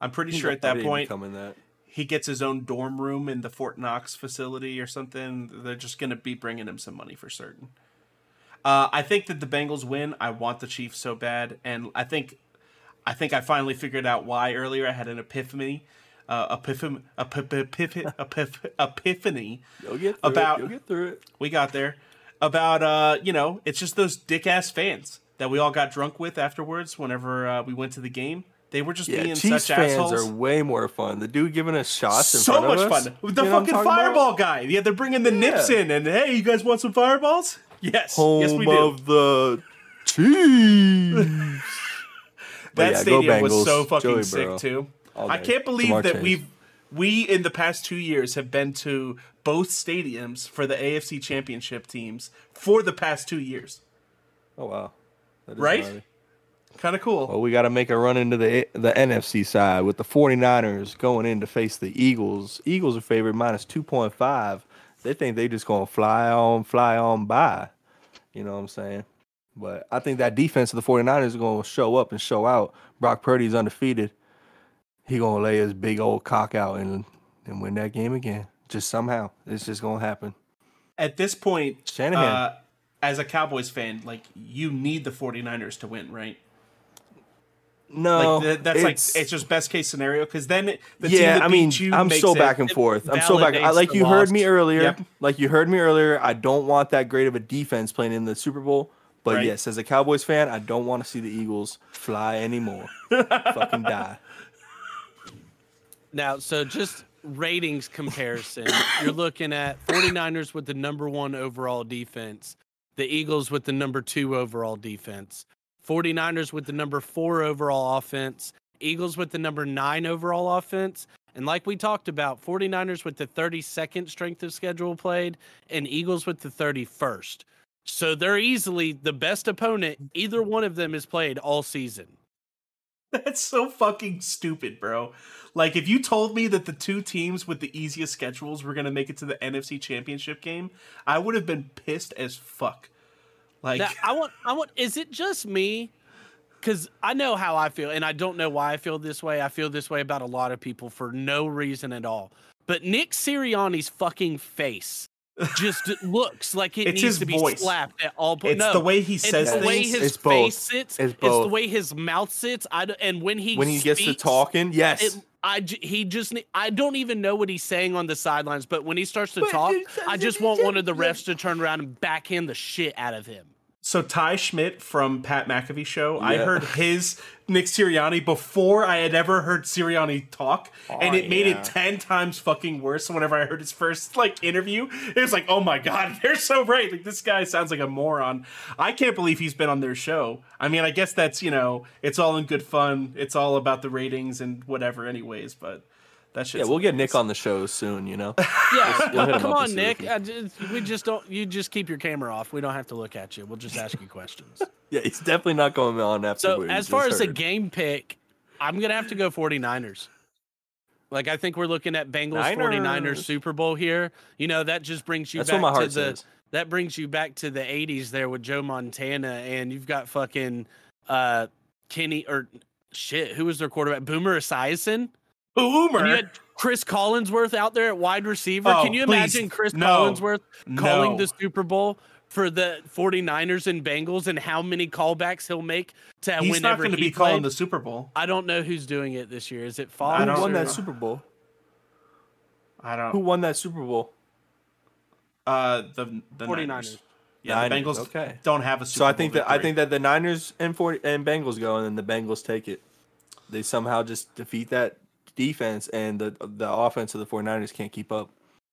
I'm pretty sure at that point that. he gets his own dorm room in the Fort Knox facility or something. They're just going to be bringing him some money for certain. Uh, I think that the Bengals win. I want the Chiefs so bad, and I think, I think I finally figured out why earlier. I had an epiphany, uh, epiphany. You'll get through About- it. You'll get through it. We got there about uh, you know, it's just those dick ass fans that we all got drunk with afterwards. Whenever uh, we went to the game, they were just Yeah, being Chiefs such fans assholes. are way more fun. The dude giving us shots in so front much of us. fun. The you fucking talking about? fireball guy. Yeah, they're bringing the nips in, and hey, you guys want some fireballs? Yes, Home yes we do. of the Chiefs. That yeah, stadium was so fucking Joey sick Burrow. too. I can't believe Ja'Marr that Chase. we've we in the past two years have been to both stadiums for the AFC Championship teams for the past two years. Oh wow. Right? Kind of cool. Well, we got to make a run into the the NFC side with the 49ers going in to face the Eagles. Eagles are favored minus 2.5. They think they just going to fly on fly on by. You know what I'm saying? But I think that defense of the 49ers is going to show up and show out. Brock Purdy's undefeated. He going to lay his big old cock out and and win that game again. Just somehow. It's just going to happen. At this point, Shanahan. uh, as a Cowboys fan, like you need the 49ers to win, right? No. like th- that's like it's- it's just best case scenario because then it- the team yeah, that I mean, I'm so it- back and forth. I'm so back. I, like you heard me earlier. Yep. Like you heard me earlier. I don't want that great of a defense playing in the Super Bowl. But Right. yes, as a Cowboys fan, I don't want to see the Eagles fly anymore. Fucking die. Now, so just ratings comparison, you're looking at 49ers with the number one overall defense, the Eagles with the number two overall defense, 49ers with the number four overall offense, Eagles with the number nine overall offense. And like we talked about, 49ers with the 32nd strength of schedule played, and Eagles with the 31st. So they're easily the best opponent either one of them has played all season. That's so fucking stupid, bro. Like if you told me that the two teams with the easiest schedules were gonna make it to the NFC Championship game, I would have been pissed as fuck. Like I want, I want. Is it just me, because I know how I feel, and I don't know why I feel this way. I feel this way about a lot of people for no reason at all. But Nick Sirianni's fucking face just looks like it It's needs to be voice. slapped at all. points. It's no, the way he it's says the way things. his It's both. face sits. It's It's, the way his mouth sits. I d- and when he when he gets to talking, yes. it, I j- he just ne- I don't even know what he's saying on the sidelines, but when he starts to But talk, I just want one of the refs to turn around and backhand the shit out of him. So Ty Schmitt from Pat McAfee show, I heard his Nick Sirianni before I had ever heard Sirianni talk, and Oh, it made yeah. it ten times fucking worse. Whenever I heard his first like interview, it was like, oh my god, they're so right. Like this guy sounds like a moron. I can't believe he's been on their show. I mean, I guess that's you know, it's all in good fun. It's all about the ratings and whatever, anyways. But that shit. yeah, we'll get Nick on the show soon. You know. Yeah, We'll hit him come on, Nick. if I just, we just don't. You just keep your camera off. We don't have to look at you. We'll just ask you questions. Yeah, he's definitely not going on after. So what as far just as a game pick, I'm gonna have to go 49ers. Like I think we're looking at Bengals 49ers Super Bowl here. You know, that just brings you That's what back my to the says. that brings you back to the 80s there with Joe Montana and you've got fucking uh Kenny or shit, who was their quarterback? Boomer Esiason? Boomer. You had Cris Collinsworth out there at wide receiver. Oh, Can you please, imagine Cris no, Collinsworth calling no. the Super Bowl for the 49ers and Bengals and how many callbacks he'll make to He's not going to he be calling the Super Bowl. I don't know who's doing it this year. Is it Fox? I Who won that. Super Bowl? I don't. Who won that Super Bowl? Uh, the the 49ers. Niners. Yeah, the Niners, Bengals okay. don't have a Super So I Bowl think that I think that the Niners and 40, and Bengals go, and then the Bengals take it. They somehow just defeat that defense, and the the offense of the 49ers can't keep up.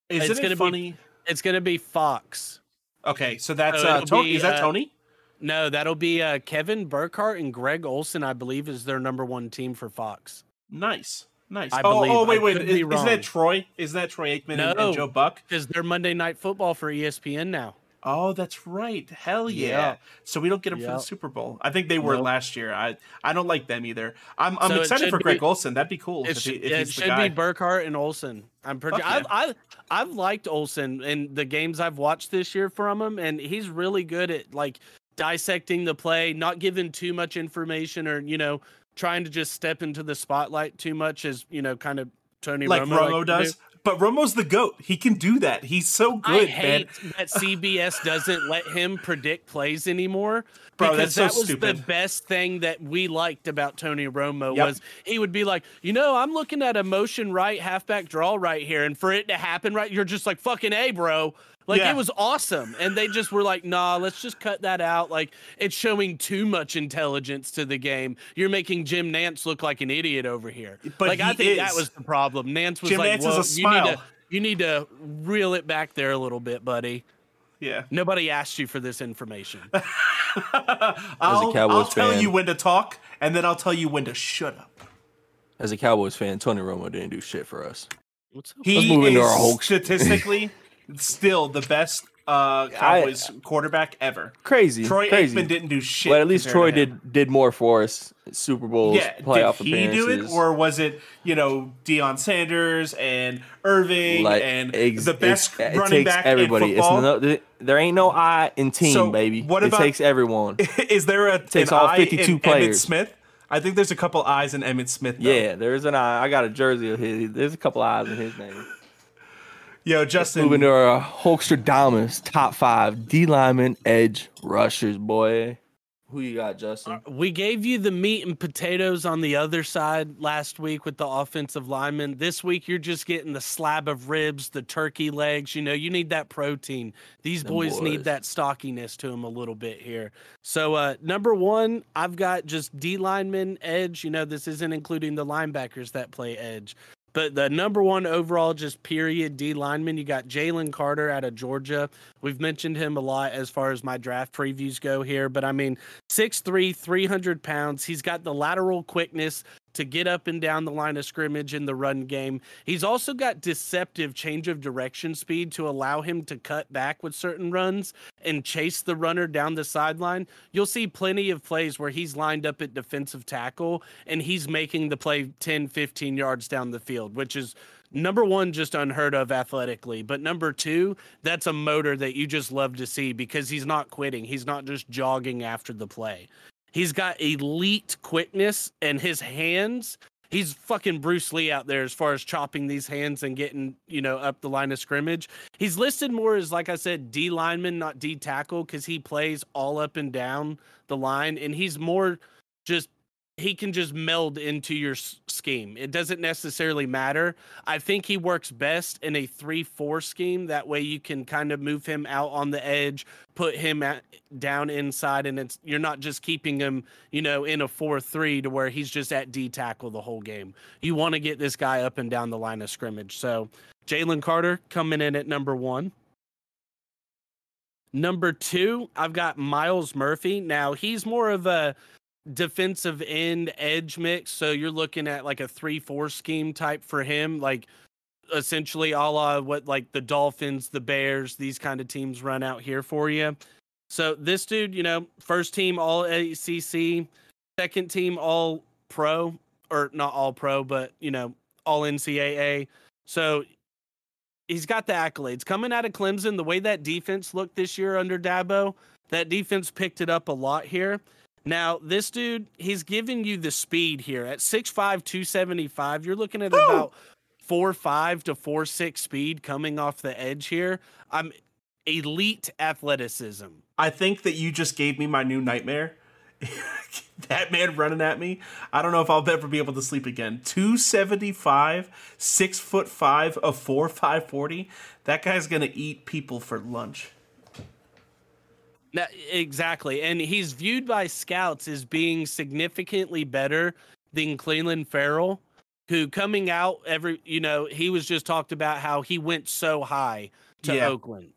Isn't It's it gonna be- funny? It's going to be Fox. Okay, so that's So uh, Tony. be, Is that uh, Tony? No, that'll be uh, Kevin Burkhardt and Greg Olsen, I believe, is their number one team for Fox. Nice, nice. I oh, believe. oh, wait, wait. Is, isn't that Troy? Isn't that Troy Aikman and, and Joe Buck? Because they're Monday Night Football for ESPN now. Oh, that's right. Hell yeah. Yeah. So we don't get them for the Super Bowl. I think they were Nope. last year. I I don't like them either. I'm I'm So excited should for Greg be- Olsen. That'd be cool It, if, sh- he, if it he's the should be Burkhardt and Olsen. I'm pretty. I've, I've I've liked Olsen in the games I've watched this year from him, and he's really good at like dissecting the play, not giving too much information, or you know, trying to just step into the spotlight too much, as you know, kind of Tony like Romo, Romo liked to do. But Romo's the goat. He can do that. He's so good. I hate man. that CBS doesn't let him predict plays anymore Bro, because that's so that was the best thing that we liked about Tony Romo Yep. was he would be like, you know, I'm looking at a motion right halfback draw right here, and for it to happen right, you're just like fucking a bro. Like Yeah. it was awesome, and they just were like, "Nah, let's just cut that out. Like it's showing too much intelligence to the game. You're making Jim Nantz look like an idiot over here." But like I he think that was the problem. Nantz was Jim like, Nantz is a "Whoa, you need to you need to reel it back there a little bit, buddy. Yeah. Nobody asked you for this information. I'll, Cowboys I'll tell fan- you when to talk, and then I'll tell you when to shut up. As a Cowboys fan, Tony Romo didn't do shit for us. What's up? He move into our Hulk. statistically still the best uh, Cowboys quarterback ever. Crazy, Troy crazy. Aikman didn't do shit. But at least Troy compared to him. did did more for us. Super Bowls, Yeah, playoff did he do it, or was it you know Deion Sanders and Irving like and ex- the best it running takes back everybody. in It's football? no, there ain't no I in team, So, baby. what it takes everyone. is there a Takes an all 52 in Emmitt players. Smith? I think there's a couple eyes in Emmitt Smith. Though. yeah, there's an I. I got a jersey of his. There's a couple eyes in his name. Yo, Justin. Moving to our Hulkstradomus top five D lineman edge rushers, boy. Who you got, Justin? We gave you the meat and potatoes on the other side last week with the offensive lineman. This week, you're just getting the slab of ribs, the turkey legs. You know, you need that protein. These boys, boys. need that stockiness to them a little bit here. So, uh, number one, I've got just D lineman edge. You know, this isn't including the linebackers that play edge. But the number one overall, just period D lineman, you got Jalen Carter out of Georgia. We've mentioned him a lot as far as my draft previews go here. But I mean, 6'3, 300 pounds. He's got the lateral quickness to get up and down the line of scrimmage in the run game. He's also got deceptive change of direction speed to allow him to cut back with certain runs and chase the runner down the sideline. You'll see plenty of plays where he's lined up at defensive tackle and he's making the play 10, 15 yards down the field, which is number one, just unheard of athletically. But number two, that's a motor that you just love to see because he's not quitting. He's not just jogging after the play. He's got elite quickness and his hands. He's fucking Bruce Lee out there as far as chopping these hands and getting, you know, up the line of scrimmage. He's listed more as, like I said, D lineman, not D tackle, because he plays all up and down the line. And he's more just he can just meld into your scheme. It doesn't necessarily matter. I think he works best in a 3-4 scheme. That way you can kind of move him out on the edge, put him at, down inside and it's you're not just keeping him, you know, in a 4-3 to where he's just at D tackle the whole game. You want to get this guy up and down the line of scrimmage. So, Jalen Carter coming in at number 1. Number 2, I've got Myles Murphy. Now, he's more of a defensive end edge mix. So you're looking at like a three four scheme type for him, like essentially a la what like the Dolphins, the Bears, these kind of teams run out here for you. So this dude, you know, first team all ACC, second team all pro, or not all pro, but you know, all NCAA. So he's got the accolades coming out of Clemson. The way that defense looked this year under Dabo, that defense picked it up a lot here. Now, this dude, he's giving you the speed here at 6'5, 275. You're looking at Ooh. about four five to four six speed coming off the edge here. I'm elite athleticism. I think that you just gave me my new nightmare. that man running at me. I don't know if I'll ever be able to sleep again. 275, six foot five, a four five forty. That guy's gonna eat people for lunch. Exactly. And he's viewed by scouts as being significantly better than Clelin Ferrell, who coming out every, you know, he was just talked about how he went so high to yeah. Oakland,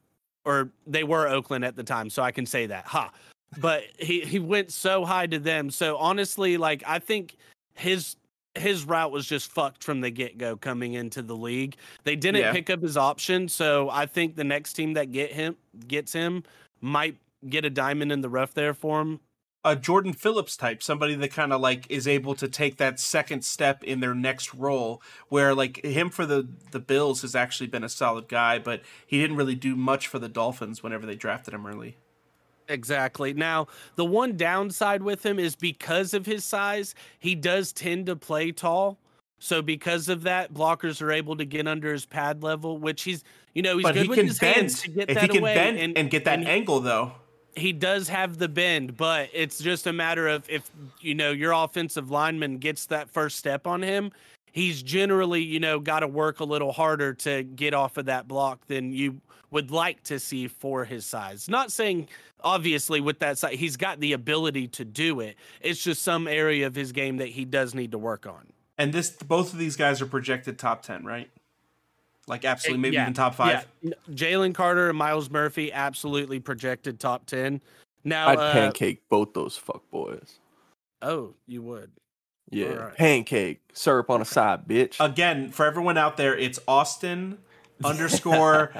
or they were Oakland at the time. So I can say that. Ha. But he, he went so high to them. So honestly, like, I think his his route was just fucked from the get go coming into the league. They didn't yeah. pick up his option, so I think the next team that get him gets him might get a diamond in the rough there for him. A Jordan Phillips type, somebody that kind of like is able to take that second step in their next role. Where like him for the the Bills has actually been a solid guy, but he didn't really do much for the Dolphins whenever they drafted him early. Exactly. Now, the one downside with him is because of his size, he does tend to play tall. So because of that, blockers are able to get under his pad level, which he's you know he's but good he with his bend. hands to get if that he can away bend and, and get that and angle though he does have the bend, but it's just a matter of if you know your offensive lineman gets that first step on him, he's generally, you know, got to work a little harder to get off of that block than you would like to see for his size. Not saying obviously with that size he's got the ability to do it. It's just some area of his game that he does need to work on. And this both of these guys are projected top 10, right? Like absolutely, maybe yeah. even top five. Yeah. Jalen Carter and Myles Murphy absolutely projected top ten. Now I'd uh, pancake both those fuck boys. Oh, you would. Yeah, right. pancake syrup on a side, bitch. Again, for everyone out there, it's Austin underscore.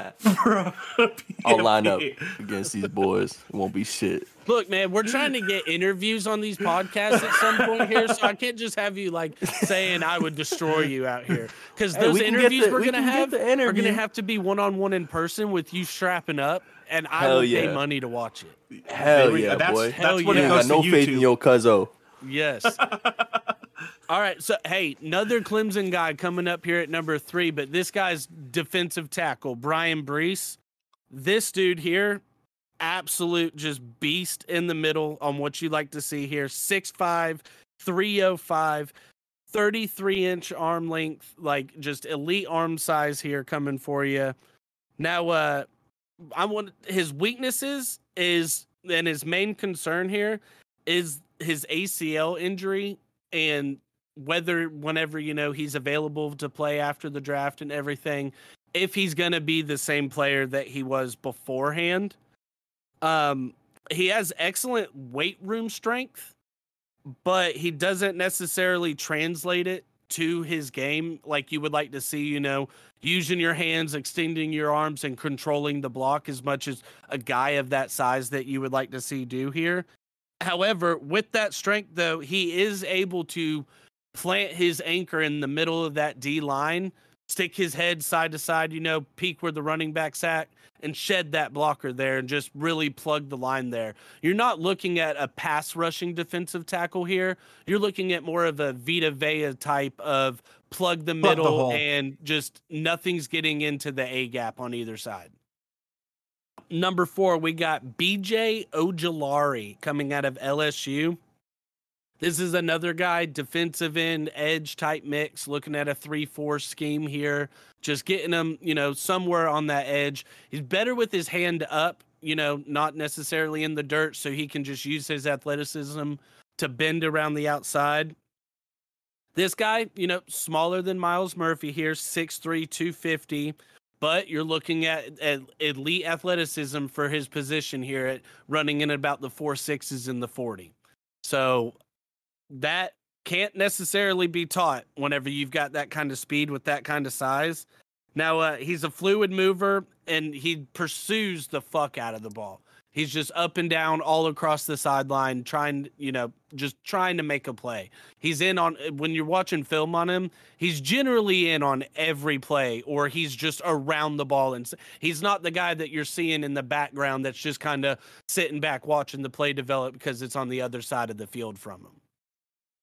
I'll line up against these boys. It won't be shit. Look, man, we're trying to get interviews on these podcasts at some point here, so I can't just have you like saying I would destroy you out here because those hey, we interviews the, we're we gonna have are gonna have to be one on one in person with you strapping up, and I will yeah. pay money to watch it. Hell yeah, that's, boy! Hell that's when yeah. it goes no to faith in your cuzzo. Yes. All right. So, hey, another Clemson guy coming up here at number three, but this guy's defensive tackle, Bryan Bresee. This dude here, absolute just beast in the middle on what you like to see here 6'5, 305, 33 inch arm length, like just elite arm size here coming for you. Now, uh, I want his weaknesses is, and his main concern here is his ACL injury and whether whenever you know he's available to play after the draft and everything if he's going to be the same player that he was beforehand um he has excellent weight room strength but he doesn't necessarily translate it to his game like you would like to see you know using your hands extending your arms and controlling the block as much as a guy of that size that you would like to see do here. However with that strength though he is able to plant his anchor in the middle of that D line stick his head side to side, you know, peek where the running back's at, and shed that blocker there and just really plug the line there. You're not looking at a pass rushing defensive tackle here. You're looking at more of a Vita Vea type of plug the Plug the middle and just nothing's getting into the A gap on either side. Number four, we got BJ Ojulari coming out of LSU. This is another guy, defensive end, edge type mix, looking at a 3 4 scheme here, just getting him, you know, somewhere on that edge. He's better with his hand up, you know, not necessarily in the dirt, so he can just use his athleticism to bend around the outside. This guy, you know, smaller than Myles Murphy here, 6'3, 250 but you're looking at, at elite athleticism for his position here at running in about the four sixes in the 40. So that can't necessarily be taught whenever you've got that kind of speed with that kind of size. Now, uh, he's a fluid mover and he pursues the fuck out of the ball. He's just up and down all across the sideline, trying, you know, just trying to make a play. He's in on when you're watching film on him, he's generally in on every play, or he's just around the ball. And he's not the guy that you're seeing in the background that's just kind of sitting back watching the play develop because it's on the other side of the field from him.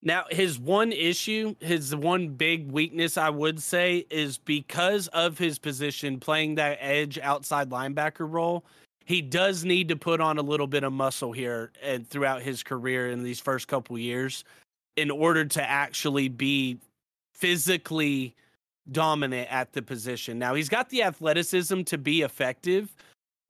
Now, his one issue, his one big weakness, I would say, is because of his position playing that edge outside linebacker role, he does need to put on a little bit of muscle here and throughout his career in these first couple years in order to actually be physically dominant at the position. Now, he's got the athleticism to be effective,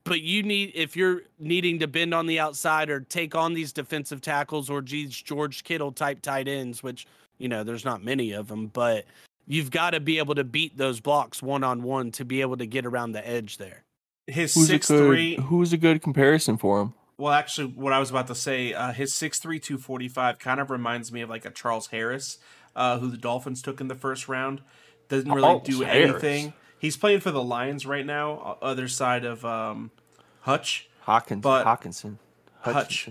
but you need if you're needing to bend on the outside or take on these defensive tackles or these George Kittle type tight ends, which you know there's not many of them, but you've got to be able to beat those blocks one on one to be able to get around the edge there. His Who's six a good three. Who's a good comparison for him? Well, actually, what I was about to say, uh, his six three two forty five kind of reminds me of like a Charles Harris, uh, who the Dolphins took in the first round. Doesn't really Charles do Harris. anything. He's playing for the Lions right now, other side of um, Hutch. Hawkins, But- Hawkinson, Hutch.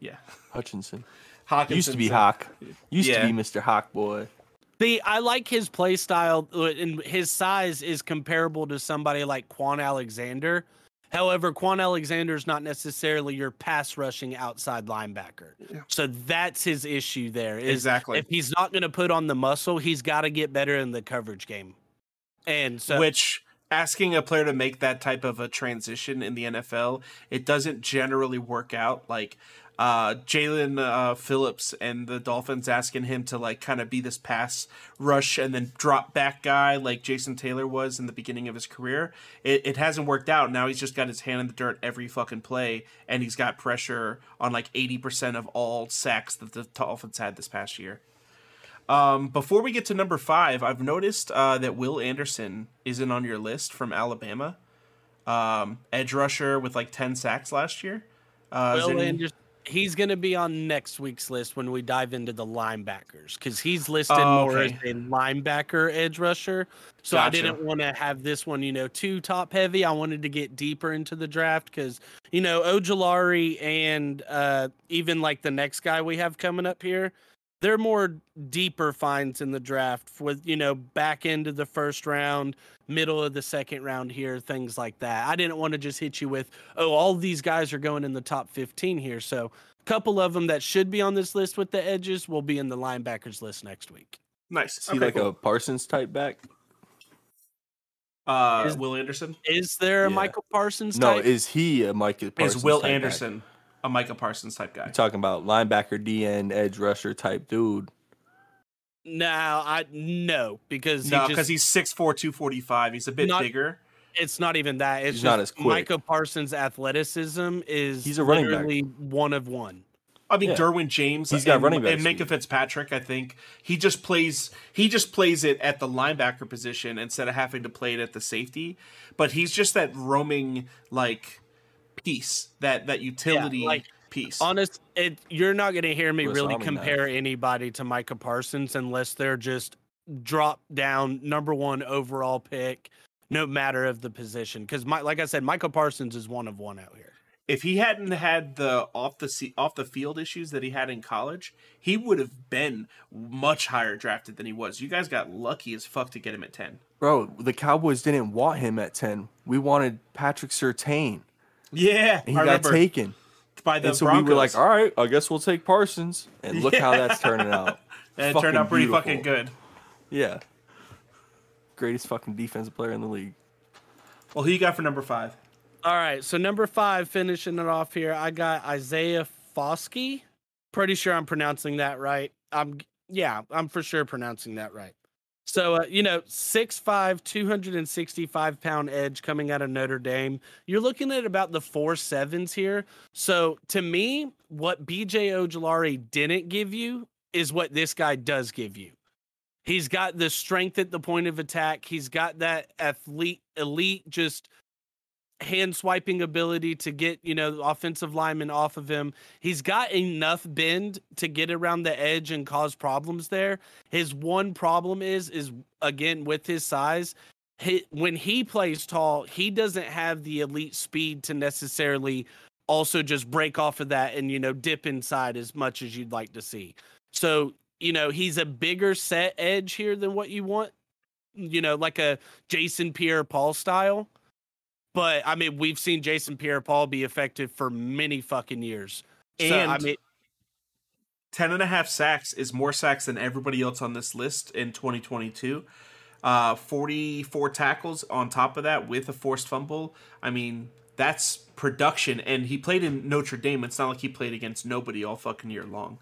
Yeah, Hutchinson. Hawkinson Used to be Hawk. Used Yeah. to be Mr. Hawk boy. See, I like his play style, uh, and his size is comparable to somebody like Kwon Alexander. However, Kwon Alexander is not necessarily your pass rushing outside linebacker. Yeah. So that's his issue there. Is Exactly. if he's not going to put on the muscle, he's got to get better in the coverage game. And so, Which asking a player to make that type of a transition in the NFL, it doesn't generally work out. Like uh, Jaelan uh, Phillips and the Dolphins asking him to like kind of be this pass rush and then drop back guy like Jason Taylor was in the beginning of his career. It, it hasn't worked out. Now he's just got his hand in the dirt every fucking play, and he's got pressure on like eighty percent of all sacks that the Dolphins had this past year. Um, before we get to number five, I've noticed uh, that Will Anderson isn't on your list from Alabama. Um, edge rusher with like 10 sacks last year. Uh, Will any- Anderson, he's going to be on next week's list when we dive into the linebackers because he's listed Oh, more as a linebacker edge rusher. So I didn't want to have this one, you know, too top heavy. I wanted to get deeper into the draft because, you know, Ojulari and uh, even like the next guy we have coming up here, they're more deeper finds in the draft with, you know, back end of the first round, middle of the second round here, things like that. I didn't want to just hit you with, oh, all these guys are going in the top 15 here. So a couple of them that should be on this list with the edges will be in the linebackers list next week. nice. Is he Okay, like cool. a Parsons type back? uh, is- Will Anderson? Is there a Yeah. Michael Parsons No, type? is he a michael Parsons? Is Will type back? Anderson a Micah Parsons type guy? You're talking about linebacker, DN, edge rusher type dude. no, I no because No, because just, he's 6'4", 245. He's a bit Not- bigger. it's not even that. It's He's just not as quick. Micah Parsons' athleticism is He's a running back. one of one. I mean, Yeah. Derwin James. He's got and, running back and Minkah speed. Fitzpatrick. I think he just plays. He just plays it at the linebacker position instead of having to play it at the safety. But he's just that roaming like piece, that that utility like, piece. Honest, it you're not going to hear me Swiss really Army compare anybody to Micah Parsons unless they're just drop down number one overall pick, no matter of the position. Because my like I said, Michael Parsons is one of one out here. if he hadn't had the off the se- off the field issues that he had in college, he would have been much higher drafted than he was. You guys got lucky as fuck to get him at ten. Bro, the Cowboys didn't want him at 10. We wanted Patrick Surtain, Yeah, and he I got remember taken. by the And so Broncos. we were like, all right, I guess we'll take Parsons. And look how that's turning out. and it fucking turned out pretty beautiful. fucking good. Yeah. Greatest fucking defensive player in the league. Well, who you got for number five? All right, so number five, finishing it off here, I got Isaiah Foskey. Pretty sure I'm pronouncing that right. I'm yeah, I'm for sure pronouncing that right. So uh, you know, 6'5", 265 pound edge coming out of Notre Dame. You're looking at about the four sevens here. So to me, what BJ Ojulari didn't give you is what this guy does give you. He's got the strength at the point of attack. He's got that athlete elite just hand swiping ability to get, you know, offensive lineman off of him. He's got enough bend to get around the edge and cause problems there. His one problem is is again with his size, he, when he plays tall, he doesn't have the elite speed to necessarily also just break off of that and you know dip inside as much as you'd like to see. So, you know, he's a bigger set edge here than what you want. You know, like a Jason Pierre Paul style. But I mean, we've seen Jason Pierre Paul be effective for many fucking years. so I And- mean, 10 and a half sacks is more sacks than everybody else on this list in 2022. Uh, 44 tackles on top of that with a forced fumble. I mean, that's production. And he played in Notre Dame. It's not like he played against nobody all fucking year long.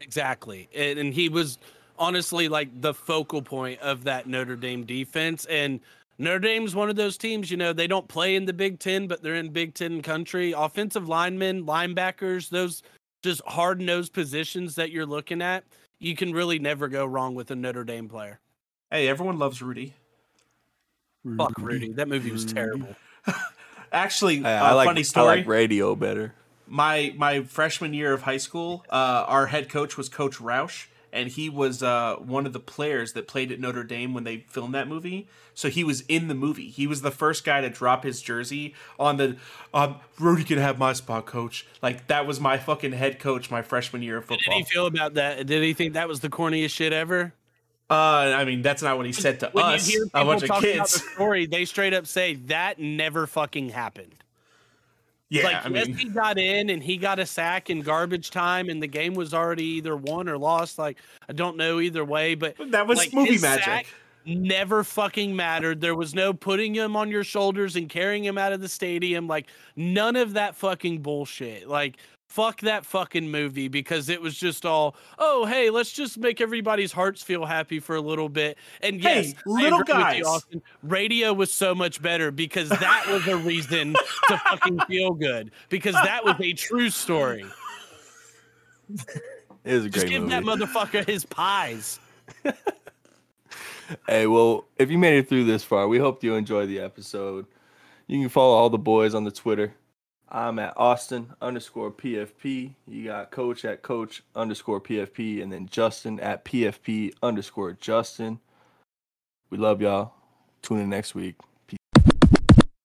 Exactly. And, and he was honestly like the focal point of that Notre Dame defense. And Notre Dame's one of those teams, you know, they don't play in the Big Ten, but they're in Big Ten country. Offensive linemen, linebackers, those just hard nosed positions that you're looking at, you can really never go wrong with a Notre Dame player. Hey, everyone loves Rudy. Fuck Rudy. That movie was terrible. Actually, Hey, uh, I like funny I like radio better. my my freshman year of high school, uh, our head coach was Coach Roush, and he was uh, one of the players that played at Notre Dame when they filmed that movie. So he was in the movie. He was the first guy to drop his jersey on the. Um, Rudy can have my spot, coach. Like that was my fucking head coach my freshman year of football. How did he feel about that? Did he think that was the corniest shit ever? Uh, I mean, that's not what he said to When us, you hear a bunch of talk about the kids. story, they straight up say that never fucking happened. Yeah, like I yes, mean, he got in and he got a sack in garbage time, and the game was already either won or lost. Like I don't know either way, but that was like, movie magic. never fucking mattered. There was no putting him on your shoulders and carrying him out of the stadium. Like none of that fucking bullshit. Like fuck that fucking movie because it was just all oh hey let's just make everybody's hearts feel happy for a little bit. And Hey, yes, I little guys. you, Austin. Radio was so much better because that was a reason to fucking feel good because that was a true story. It is a Just great give movie. that motherfucker his pies. Hey, well, if you made it through this far, we hope you enjoyed the episode. You can follow all the boys on the Twitter. I'm at Austin underscore PFP. You got Coach at Coach underscore PFP, and then Justin at PFP underscore Justin. We love y'all. Tune in next week.